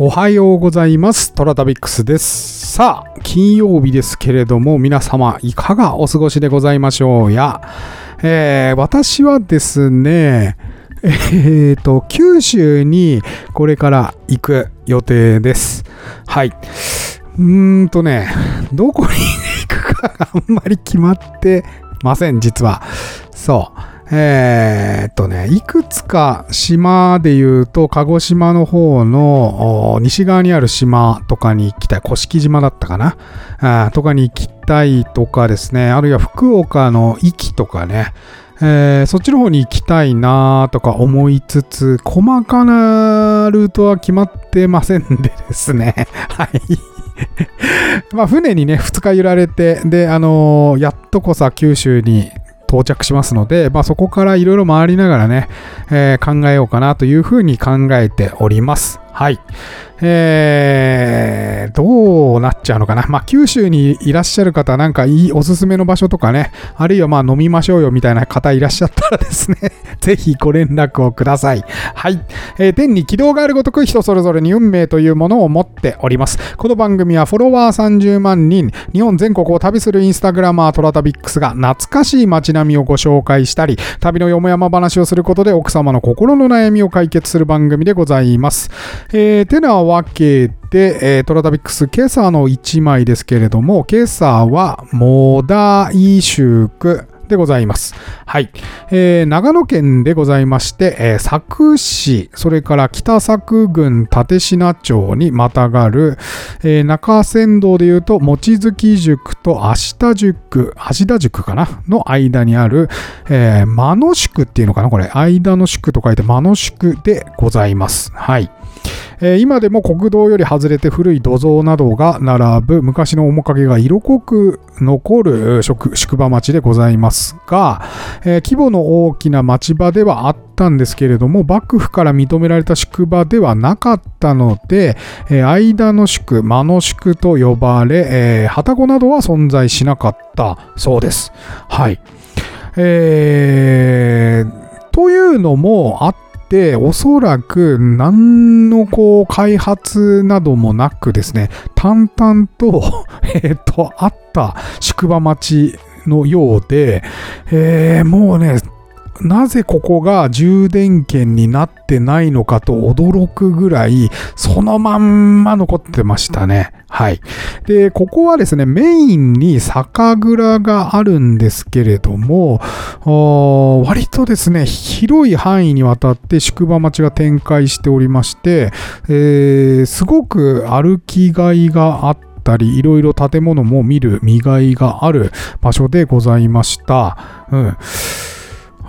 おはようございます。トラタビックスです。さあ、金曜日ですけれども、皆様、いかがお過ごしでございましょうや？えー私はですね、えーと、九州にこれから行く予定です。はい。うーんとね、どこに行くかあんまり決まってません、実は。そう。えーっとね、いくつか島で言うと、鹿児島の方の西側にある島とかに行きたい。甑島だったかな？あとかに行きたいとかですね、あるいは福岡の壱岐とかね、えーそっちの方に行きたいなとか思いつつ、細かなルートは決まってませんでですね。はい。まあ、船にね、2日揺られて、で、あのーやっとこさ九州に到着しますので、まあ、そこからいろいろ回りながらね、えー考えようかなというふうに考えております。はい。えー、どうなっちゃうのかな。まあ、九州にいらっしゃる方、なんかいいおすすめの場所とかね、あるいはまあ飲みましょうよみたいな方いらっしゃったらですね、ぜひご連絡をください。はい。えー天に軌道があるごとく人それぞれに運命というものを持っております。この番組はフォロワー30万人、日本全国を旅するインスタグラマートラタビックスが懐かしい街並みをご紹介したり、旅のよもやま話をすることで奥様の心の悩みを解決する番組でございます。えーてなわけで、えートラタビックス今朝の1枚ですけれども、今朝はモダイ宿でございます。はい。えー長野県でございまして、えー佐久市、それから北佐久郡立品町にまたがる、えー中山道でいうと、望月塾と芦田塾、芦田塾かな？の間にある、えー、間野宿っていうのかなこれ、間の宿と書いて間野宿でございます。はい。え今でも国道より外れて古い土蔵などが並ぶ昔の面影が色濃く残る宿場町でございますが、え規模の大きな町場ではあったんですけれども幕府から認められた宿場ではなかったので、え間の宿間の宿と呼ばれ、えー、旅籠などは存在しなかったそうです。はい。えーというのもあって、おそらく何のこう開発などもなくですね、淡々と、えっと、あった宿場町のようで、えーもうね、なぜここが充電圏になってないのかと驚くぐらい、そのまんま残ってましたね。はい。で、ここはですね、メインに酒蔵があるんですけれども、割とですね、広い範囲にわたって宿場町が展開しておりまして、えーすごく歩きがいがあったり、いろいろ建物も見る見がいがある場所でございました。うん。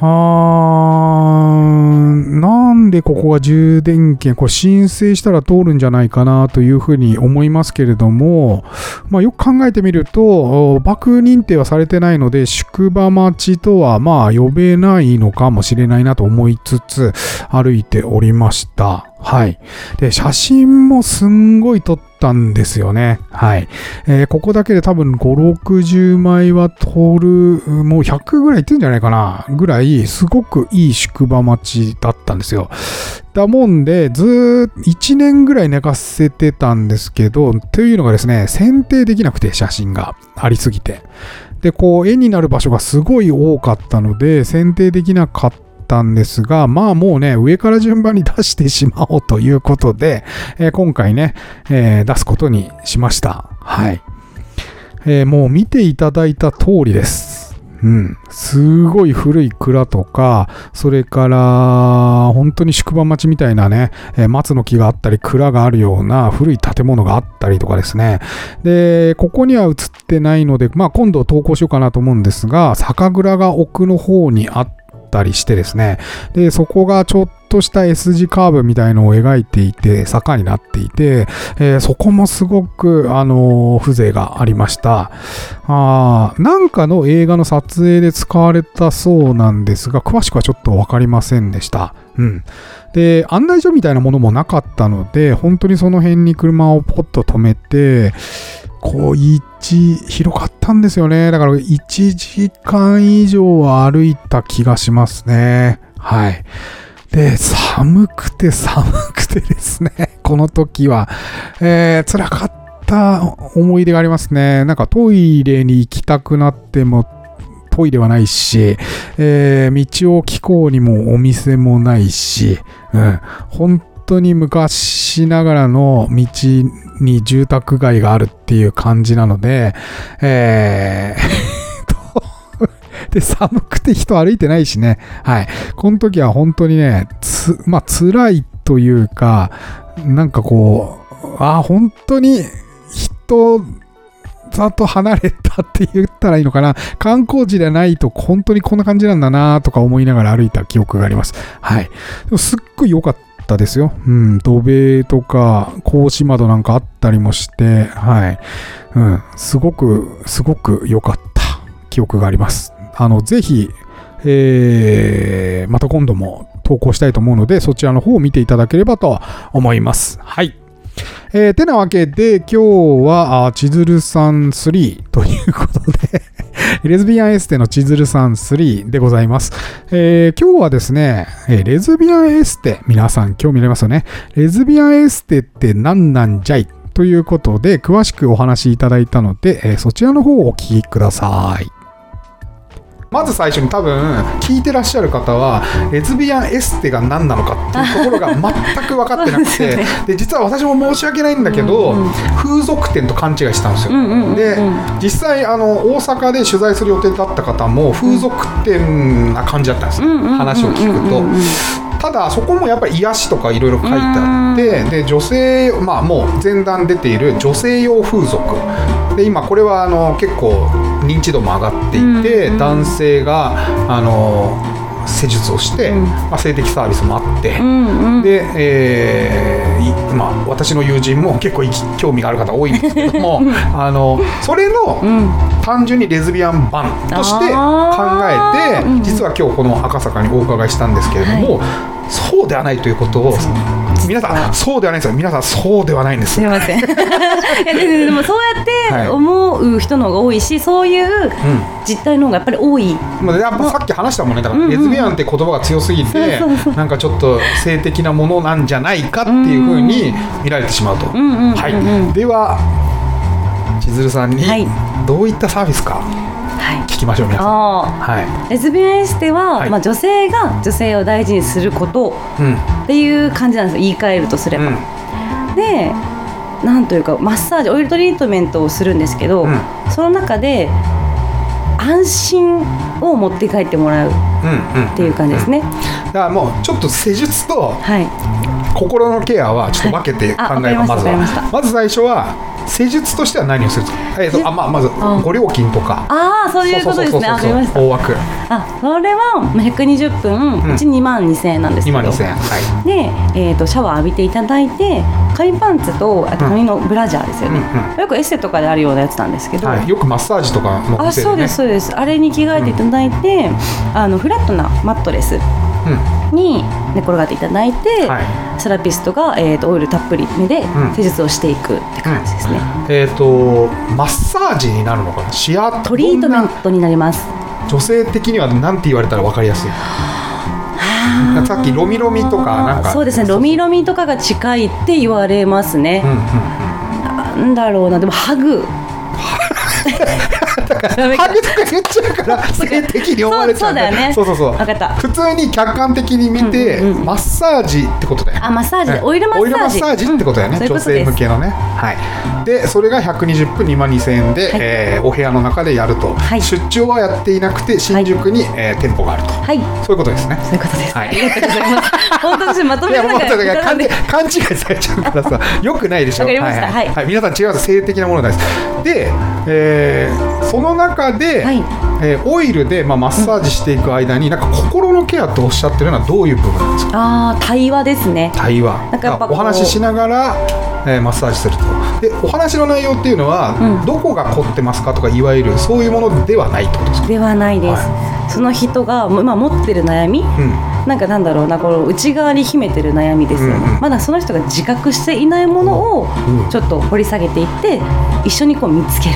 はーなんでここが充電券、これ申請したら通るんじゃないかなというふうに思いますけれども、まあ、よく考えてみると、バク認定はされてないので、宿場町とはまあ呼べないのかもしれないなと思いつつ、歩いておりました。はい。で、写真もすんごい撮ったんですよね。はい。えーここだけで多分5、60枚は撮る、もう100ぐらいいってるんじゃないかな、ぐらい、すごくいい宿場町だったんですよ。だもんで、ずーっと1年ぐらい寝かせてたんですけど、というのがですね、選定できなくて、写真がありすぎて。で、こう、絵になる場所がすごい多かったので、選定できなかったたんですが、まあもうね、上から順番に出してしまおうということで、えー今回ね、えー出すことにしました。はい。えーもう見ていただいた通りです。うん。すごい古い蔵とか、それから、本当に宿場町みたいなね、えー松の木があったり、蔵があるような古い建物があったりとかですね。で、ここには映ってないので、まあ今度投稿しようかなと思うんですが、酒蔵が奥の方にあったりしてですね。で、そこがちょっとした S 字カーブみたいのを描いていて、坂になっていて、えーそこもすごく、あのー風情がありました。あーなんかの映画の撮影で使われたそうなんですが、詳しくはちょっとわかりませんでした。うん。で、案内所みたいなものもなかったので、本当にその辺に車をポッと止めて、こう、一、広かったんですよね。だから1時間以上は歩いた気がしますね。はい。で、寒くて寒くてですね、この時は。えー、辛かった思い出がありますね。なんかトイレに行きたくなっても、トイレはないし、えー、道を聞こうにもお店もないし、うん、本当に昔ながらの道に住宅街があるっていう感じなので、えー で、寒くて人歩いてないしね。はい。この時は本当にね、つ、まあ、辛いというか、なんかこう、あ、本当に人里離れたって言ったらいいのかな。観光地でないと本当にこんな感じなんだなとか思いながら歩いた記憶があります。はい。でもすっごい良かったったですよ。うん。土塀とか格子窓なんかあったりもして、はい。うん。すごく、すごく良かった記憶があります。あの、ぜひ、えー、また今度も投稿したいと思うので、そちらの方を見ていただければと思います。はい。えー、てなわけで、今日は、千鶴さん3ということでレズビアンエステの千鶴さん3でございます。えー、今日はですね、レズビアンエステ、皆さん興味ありますよね。レズビアンエステって何なんじゃい？ということで、詳しくお話しいただいたので、えー、そちらの方をお聞きください。まず最初に多分聞いてらっしゃる方はレズビアンエステが何なのかっていうところが全く分かってなくて で、実は私も申し訳ないんだけど、うんうん、風俗店と勘違いしたんですよ、うんうんうん、で実際あの大阪で取材する予定だった方も風俗店な感じだったんですよ、うん、話を聞くと。ただそこもやっぱり癒しとかいろいろ書いてあってで女性まあもう前段出ている女性用風俗で今これはあの結構認知度も上がっていて、男性があの施術をして、うん、まあ、性的サービスもあって、うんうん、で、えーまあ、私の友人も結構興味がある方多いんですけども あのそれの単純にレズビアン版として考えて、実は今日この赤坂にお伺いしたんですけれども、はい、そうではないということを皆さんそうではないんですよ。皆さんそうではないんです。すみません。ででもそうやって思う人の方が多いしそういう実態の方がやっぱり多い、まあ、やっぱさっき話したもんね。だからレズビアンって言葉が強すぎて、なんかちょっと性的なものなんじゃないかっていうふうに見られてしまうと、はい。では千鶴さんにどういったサービスか、聞きましょう皆さん、はい、レズビアンエステは、はい、まあ、女性が女性を大事にすることっていう感じなんですよ。言い換えるとすれば。うん、でなんというかマッサージオイルトリートメントをするんですけど、うん、その中で安心を持って帰ってもらうっていう感じですね。だからもうちょっと施術と心のケアはちょっと分けて考えがまずは。まず最初は施術としては何をするんですか、えーとあまあ、まずご料金とか。ああそういうことですね。ありました。大枠。あそれは120分うち2万2000円なんですけど、2万2000円はい。で、えーと、シャワー浴びていただいて紙パンツとあと紙のブラジャーですよね、うんうん、よくエステとかであるようなやつなんですけど、はい、よくマッサージとかの、ね、あそうですそうです。あれに着替えていただいて、うん、あのフラットなマットレスに寝転がっていただいて、はい、セラピストが、えーと、オイルたっぷりめで施術をしていくって感じですね、うん、えっ、ー、とマッサージになるのかな？シアト？リートメントになります。女性的には何て言われたら分かりやすい？さっきロミロミとかなんか。そうですね。ロミロミとかが近いって言われますね、うんうん、なんだろうな。でもハグ だからハグとか。言っちゃうから性的に思われちゃうそうだよね。そうそうそう。分かった。普通に客観的に見て、うんうん、マッサージってことだよ。あマッサージ、オイルマッサージ。オイルマッサージってことだよね、うん、女性向けのね。はい。でそれが120分2万2000円で、はい、えー、お部屋の中でやると、はい、出張はやっていなくて新宿に、はい、えー、店舗があると、はい、そういうことですね。そういうことです、はい、ありがとうございます。本当私まとめながら勘勘違いされちゃうからさ よくないでしょ。わかりました。はい、はい、皆さん違う性的なものです。で、えー、その中で、はい。えー、オイルで、まあ、マッサージしていく間に、うん、なんか心のケアとおっしゃってるのはどういう部分なんですか？ああ対話ですね。対話。なんかやっぱお話ししながら、えー、マッサージすると。でお話の内容っていうのは、うん、どこが凝ってますかとかいわゆるそういうものではないってことですか？ではないです、はい、その人が、まあ、持ってる悩み、うん、なんかなんだろうなこの内側に秘めてる悩みですよね、うんうん、まだその人が自覚していないものをちょっと掘り下げていって一緒にこう見つける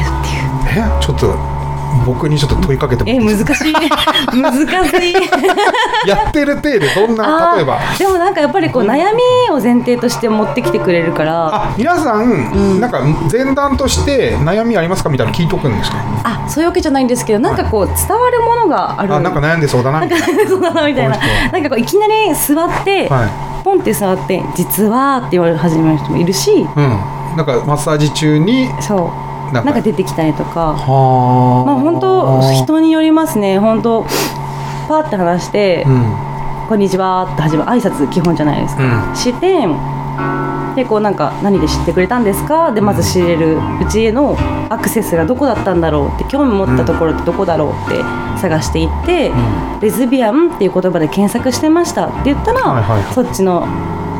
えちょっと僕にちょっと問いかけてもえ難しい。難しい。やってる体でどんな例えば？でもなんかやっぱりこう悩みを前提として持ってきてくれるから。あ皆さん、うん、なんか前段として悩みありますかみたいな聞いとくんですか？あそういうわけじゃないんですけどなんかこう伝わるものがある。あなんか悩んでそうだなみたいな。そうだなみたいな。なんかこういきなり座って、はい、ポンって座って「実は」って言われ始める人もいるし、うん、なんかマッサージ中にそうなんか出てきたりとか。まあ本当人によりますね。本当パーって話して、うん、こんにちはって始まる。挨拶基本じゃないですか、うん、してでこうなんか何で知ってくれたんですか？でまず知れるうちへのアクセスがどこだったんだろうって興味持ったところってどこだろうって探していって、うん、レズビアンっていう言葉で検索してましたって言ったら、はいはいはい、そっちの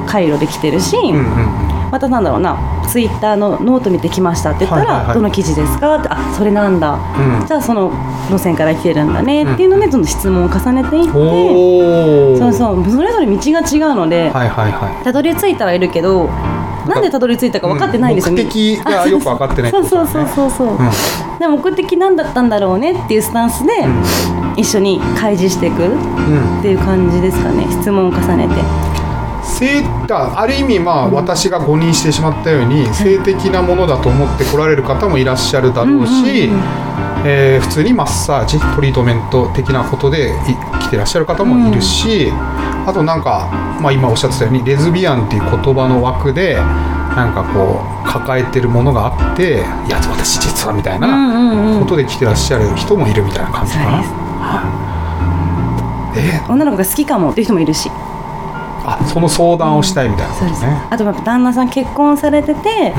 回路できてるし、うんうんまたなんだろうなツイッターのノート見てきましたって言ったら、はいはいはい、どの記事ですかってあそれなんだ、うん、じゃあその路線から来てるんだねっていうのでどんどん質問を重ねていって、そうそう。それぞれ道が違うので、はいはいはい、たどり着いたはいるけどなんでたどり着いたか分かってないんですよ、ね、目的がよく分かってない、ね、そうそうそうそう、う。ん、で目的なんだったんだろうねっていうスタンスで、一緒に開示していくっていう感じですかね。質問を重ねて。性ある意味まあ私が誤認してしまったように性的なものだと思って来られる方もいらっしゃるだろうし、え普通にマッサージトリートメント的なことで来てらっしゃる方もいるし、あとなんか、まあ、今おっしゃってたようにレズビアンっていう言葉の枠でなんかこう抱えてるものがあっていや私実はみたいなことで来てらっしゃる人もいるみたいな感じかな。え女の子が好きかもっていう人もいるしあその相談をしたいみたいなことね、あと旦那さん結婚されてて、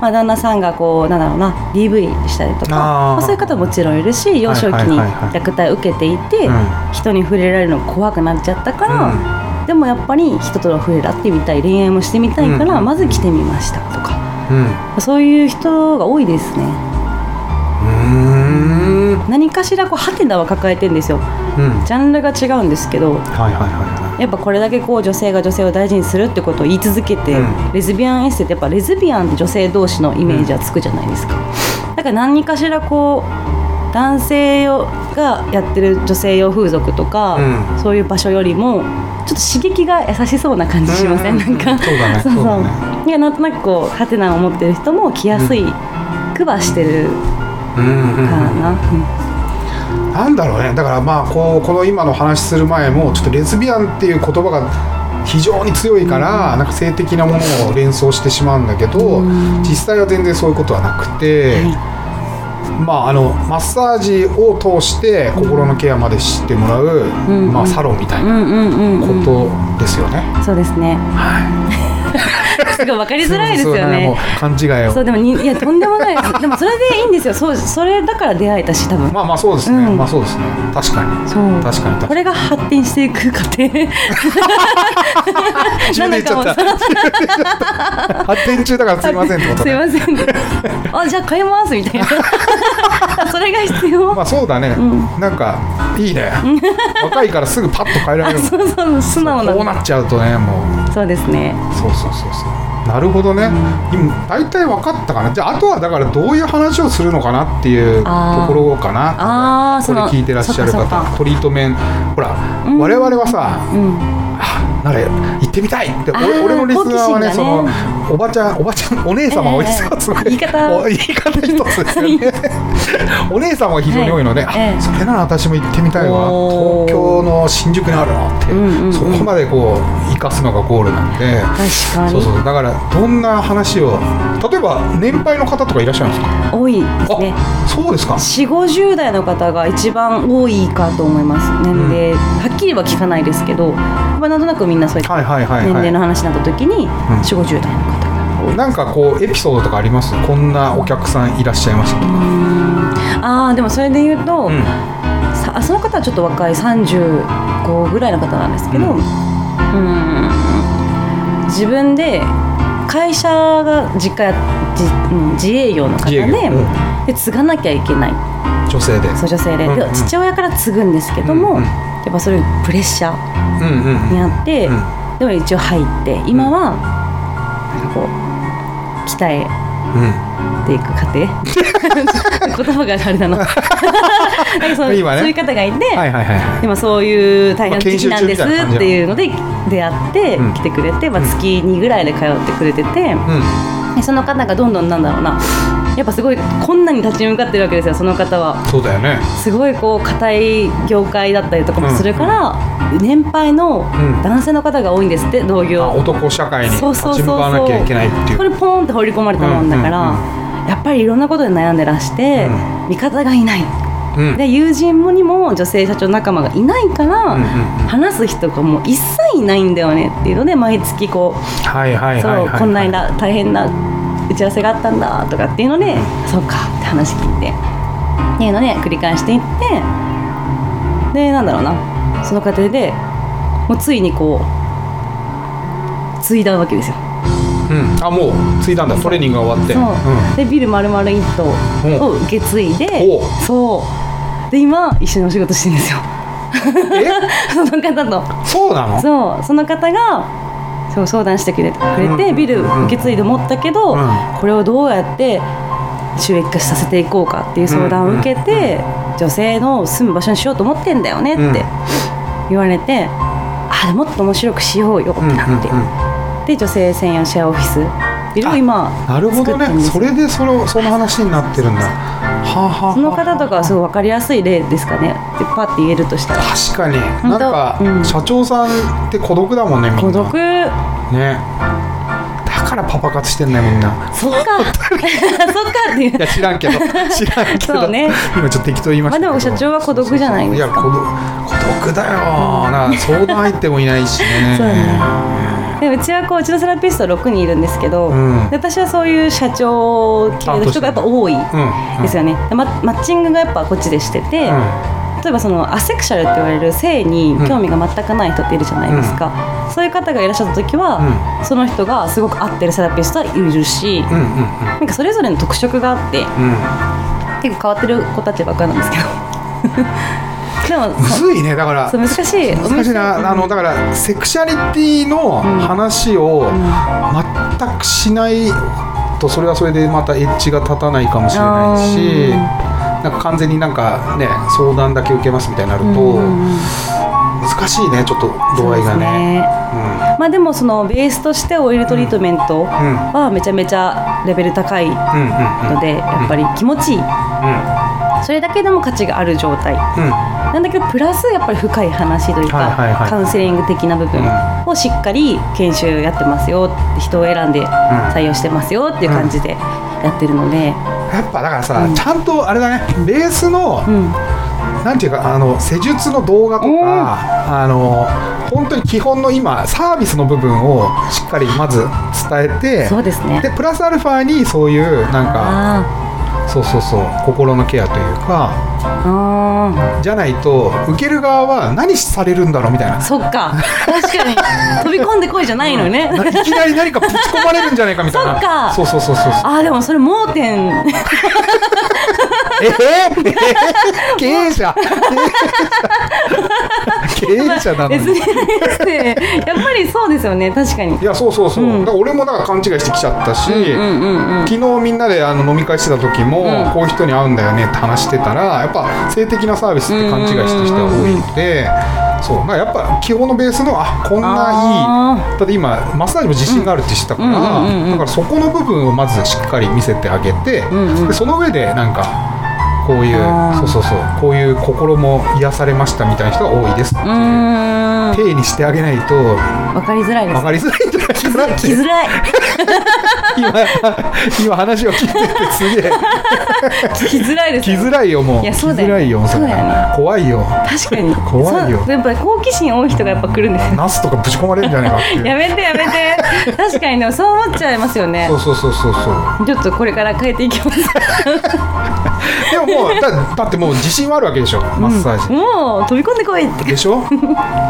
まあ、旦那さんがこうなんだろうな DV したりとかまあ、そういう方ももちろんいるし幼少期に虐待を受けていて、人に触れられるの怖くなっちゃったから、でもやっぱり人と触れ合ってみたい恋愛もしてみたいから、まず来てみましたとか、そういう人が多いですね。何かしらこうハテナは抱えてるんですよ、うん、ジャンルが違うんですけど、はいはいはい、やっぱこれだけこう女性が女性を大事にするってことを言い続けて、うん、レズビアンエッセイってやっぱレズビアンって女性同士のイメージはつくじゃないですか、だから何かしらこう男性がやってる女性用風俗とか、うん、そういう場所よりもちょっと刺激が優しそうな感じしません、なんか。そうだね。そうそう、ね、いやなんとなくこうハテナを持ってる人も来やすいくはしてるかな、なんだろうねだからまあこうこの今の話する前もちょっとレズビアンっていう言葉が非常に強いから、なんか性的なものを連想してしまうんだけど、実際は全然そういうことはなくて、まああのマッサージを通して心のケアまで知ってもらう、まあサロンみたいなことですよね。そうですね。はい。すごい分かりづらいですよね。勘違いを。そうでもいやとんでもないです。でもそれでいいんですよ。そうそれだから出会えたし多分。まあまあそうですね。うん、まあそうですね。確かに。そう確かにこれが発展していく過程。なんかも発展中だからすみませんすみません。あじゃあ買いますみたいな。それが必要。まあそうだね。うん、なんかいいね。若いからすぐパッと変えられる。そうそう素直な。こうなっちゃうとねもう。そうですね。そうそうそうそうなるほどね、うん、今大体分かったかな。じゃああとはだからどういう話をするのかなっていうところかな。あこれ聞いてらっしゃる方トリートメンほら、うん、我々はさ、うんなれ行ってみたいって俺俺のリスナーはね、ね、そのおばちゃんおばちゃんお姉様、えー、言い方言い方一つですよね。お姉様が非常に多いので、えー、それなら私も行ってみたいわ。東京の新宿にあるなって、うんうんうん、そこまでこう生かすのがゴールなんで。確かに。そうそうだからどんな話を例えば年配の方とかいらっしゃるんですか？多いですね。そうですか？4 5 0代の方が一番多いかと思います。年齢、うん、はっきりは聞かないですけど、まあ、なんとなくみんなそういった年齢の話になった時に4 5 0代の方が。なんかこうエピソードとかあります？こんなお客さんいらっしゃいました。とかああでもそれで言うと、うん、さその方はちょっと若い35ぐらいの方なんですけど、うん、うん。自分で会社が実家自,、うん、自営業の方でうん、で継がなきゃいけない。女性で。そう女性で。うんうん、父親から継ぐんですけども、うんうん、やっぱそういうプレッシャーにあって、でも一応入って今はなんかこう鍛えっていく過程。言葉があれだな なんかそう,、ね、そういう方がいて、はいはいはい、今そういう大変な時期なんですっていうので出会って来てくれて、まあ、月2ぐらいで通ってくれてて、うん、その方がどんどんなんだろうな。やっぱすごい困難に立ち向かってるわけですよその方は。そうだよね。すごいこう硬い業界だったりとかもするから、うん、年配の男性の方が多いんですって、同業。男社会に立ち向かわなきゃいけないっていう。これポンって放り込まれたもんだから、うんうんうん。やっぱりいろんなことで悩んでらして、味方がいない、うん、で友人もにも女性社長仲間がいないから、話す人がもう一切いないんだよねっていうので毎月こう、はいはいそうこんな間大変な打ち合わせがあったんだとかっていうので、そうかって話聞いて。っていうので繰り返していって。でなんだろうなその過程でもうついにこう継いだわけですよ。うん、あもう継いだんだ。トレーニングが終わって。そう、でビル丸々一棟を受け継いで、そう。で今一緒にお仕事してるんですよ。え？その方と。そうなの？そう。その方がそう相談してくれてくれて、ビル受け継いで持ったけど、これをどうやって収益化させていこうかっていう相談を受けて、女性の住む場所にしようと思ってんだよねって言われて、あもっと面白くしようよって。なって。で女性専用シェアオフィス。いろいろ今なるほどね。それでそのその話になってるんだ。はあ、はあ、その方とかはすごい分かりやすい例ですかね。でパッて言えるとしたら。確かに。なんか、うん、社長さんって孤独だもんねみんな。孤独。ね。だからパパ活してんだよみんな。そっか。そっかっていう。いや知らんけど。知らんけど、ね、今ちょっと適当言いました。まあでも社長は孤独じゃないんですか。いや孤独だよ。な相談相手もいないしね。そうね。でうちはこううちのセラピスト6人いるんですけど、うん、私はそういう社長系の人がやっぱ多いですよね、うん、マッチングがやっぱこっちでしてて、例えばそのアセクシャルって言われる性に興味が全くない人っているじゃないですか、うん、そういう方がいらっしゃった時は、うん、その人がすごく合ってるセラピストはいるし、うんうんうん、なんかそれぞれの特色があって、結構変わってる子たちばっかりなんですけど。でもむずいねだから。難しい。難しいな。あのだからセクシャリティの話を全くしないとそれはそれでまたエッジが立たないかもしれないしなんか完全になんかね相談だけ受けますみたいになると難しいねちょっと度合いがね。ね。うん、まあでもそのベースとしてオイルトリートメントはめちゃめちゃレベル高いのでやっぱり気持ちいい。それだけでも価値がある状態、なんだけどプラスやっぱり深い話というか、カウンセリング的な部分をしっかり研修やってますよ人を選んで採用してますよっていう感じでやってるので、やっぱだからさ、うん、ちゃんとあれだね。ベースの、うん、なんていうかあの施術の動画とかあの本当に基本の今サービスの部分をしっかりまず伝えてそうですね。でプラスアルファにそういうなんかそうそうそう心のケアというかじゃないと受ける側は何されるんだろうみたいな。そっか。確かに。飛び込んでこいじゃないのね、うん、いきなり何かぶち込まれるんじゃないかみたいな。そっか。そうそうそうそうあでもそれ盲点。えー、経営者。経営者なのに。てやっぱりそうですよね。確かに。いやそうそうそう、うん、だから俺もだから勘違いしてきちゃったし、うんうんうんうん、昨日みんなであの飲み会してた時も、うん、こういう人に会うんだよねって話してたらやっぱ性的なサービスって勘違いしてる人が多いので、そう。やっぱ基本のベースのあこんないい。だって今マッサージも自信があるって言ってたから、だからそこの部分をまずしっかり見せてあげて、でその上でなんかこういうそうそうそうこういう心も癒されましたみたいな人が多いですっていう。体にしてあげないと分かりづらいです。分かりづらいんじゃないかなってづらい 今今話を聞いててすげえ。聞きづらいです聞きづらいよもう。いやそうだよ。よそうだよね。怖いよ。確かに。怖いよ。やっぱり好奇心多い人がやっぱ来るんですよナスとかぶち込まれるんじゃないかってやめてやめて。確かにでもそう思っちゃいますよね。そうそうそうそうそう。ちょっとこれから変えていきますでももうだだってもう自信はあるわけでしょ。マッサージ、うん、もう飛び込んでこいって。でしょ？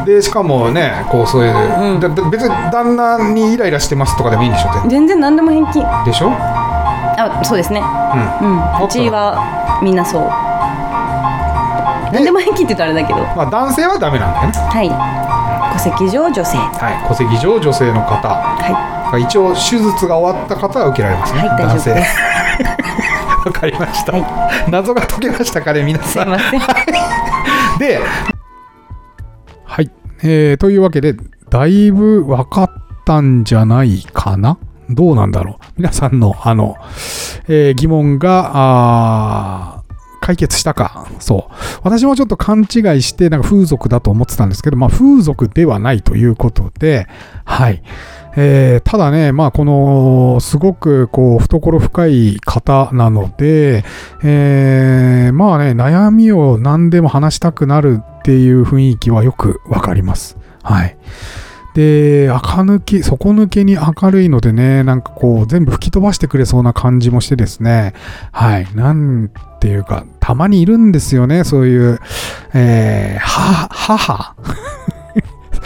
でしかもねこうそういう、うん、だ別に旦那にイライラしてますとかでもいいんでしょ全然。何でも返金。でしょ？あそうですね。うん、うん、うちはみんなそう。何でも返金って言うとあれだけど。まあ男性はダメなんだよね。はい。戸籍上女性。はい。戸籍上女性の方。はい。か一応手術が終わった方は受けられますね、はい、男性。わかりました、はい、謎が解けましたかね皆さん。すいません。ではい、えー、というわけでだいぶ分かったんじゃないかな？どうなんだろう？皆さんのあの、えー、疑問があ解決したか。そう。私もちょっと勘違いして、なんか風俗だと思ってたんですけど、まあ風俗ではないということで、はい。えー、ただね、まあこの、すごくこう、懐深い方なので、えー、まあね、悩みを何でも話したくなるっていう雰囲気はよくわかります。はい。で、垢抜き、底抜けに明るいのでね、なんかこう、全部吹き飛ばしてくれそうな感じもしてですね、はい、なんていうか、たまにいるんですよね、そういう、えー、は、母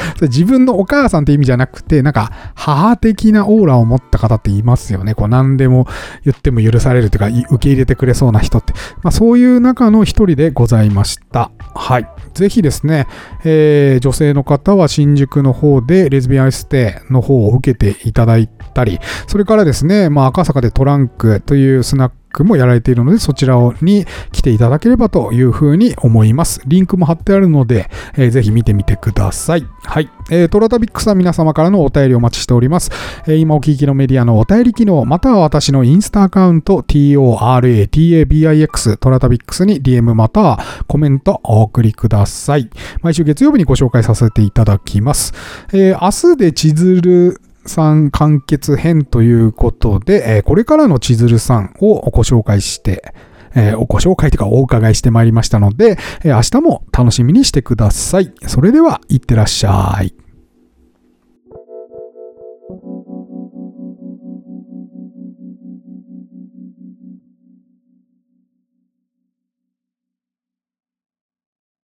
自分のお母さんって意味じゃなくて、なんか母的なオーラを持った方っていますよね。こう何でも言っても許されるというか、受け入れてくれそうな人って。まあそういう中の一人でございました。はい。ぜひですね、えー、女性の方は新宿の方でレズビアンステの方を受けていただいたり、それからですね、まあ赤坂でトランクというスナッククもやられているので、そちらに来ていただければというふうに思います。リンクも貼ってあるので、えー、ぜひ見てみてください。はい。えー、トラタビックさん皆様からのお便りお待ちしております。えー、今お聞きのメディアのお便り機能、または私のインスタアカウント、TORATABIX トラタビックスに DM またはコメントお送りください。毎週月曜日にご紹介させていただきます。えー、明日で千鶴さん完結編ということで、えこれからの千鶴さんをご紹介して、えー、ご紹介というかお伺いしてまいりましたので、え明日も楽しみにしてください。それでは、いってらっしゃい。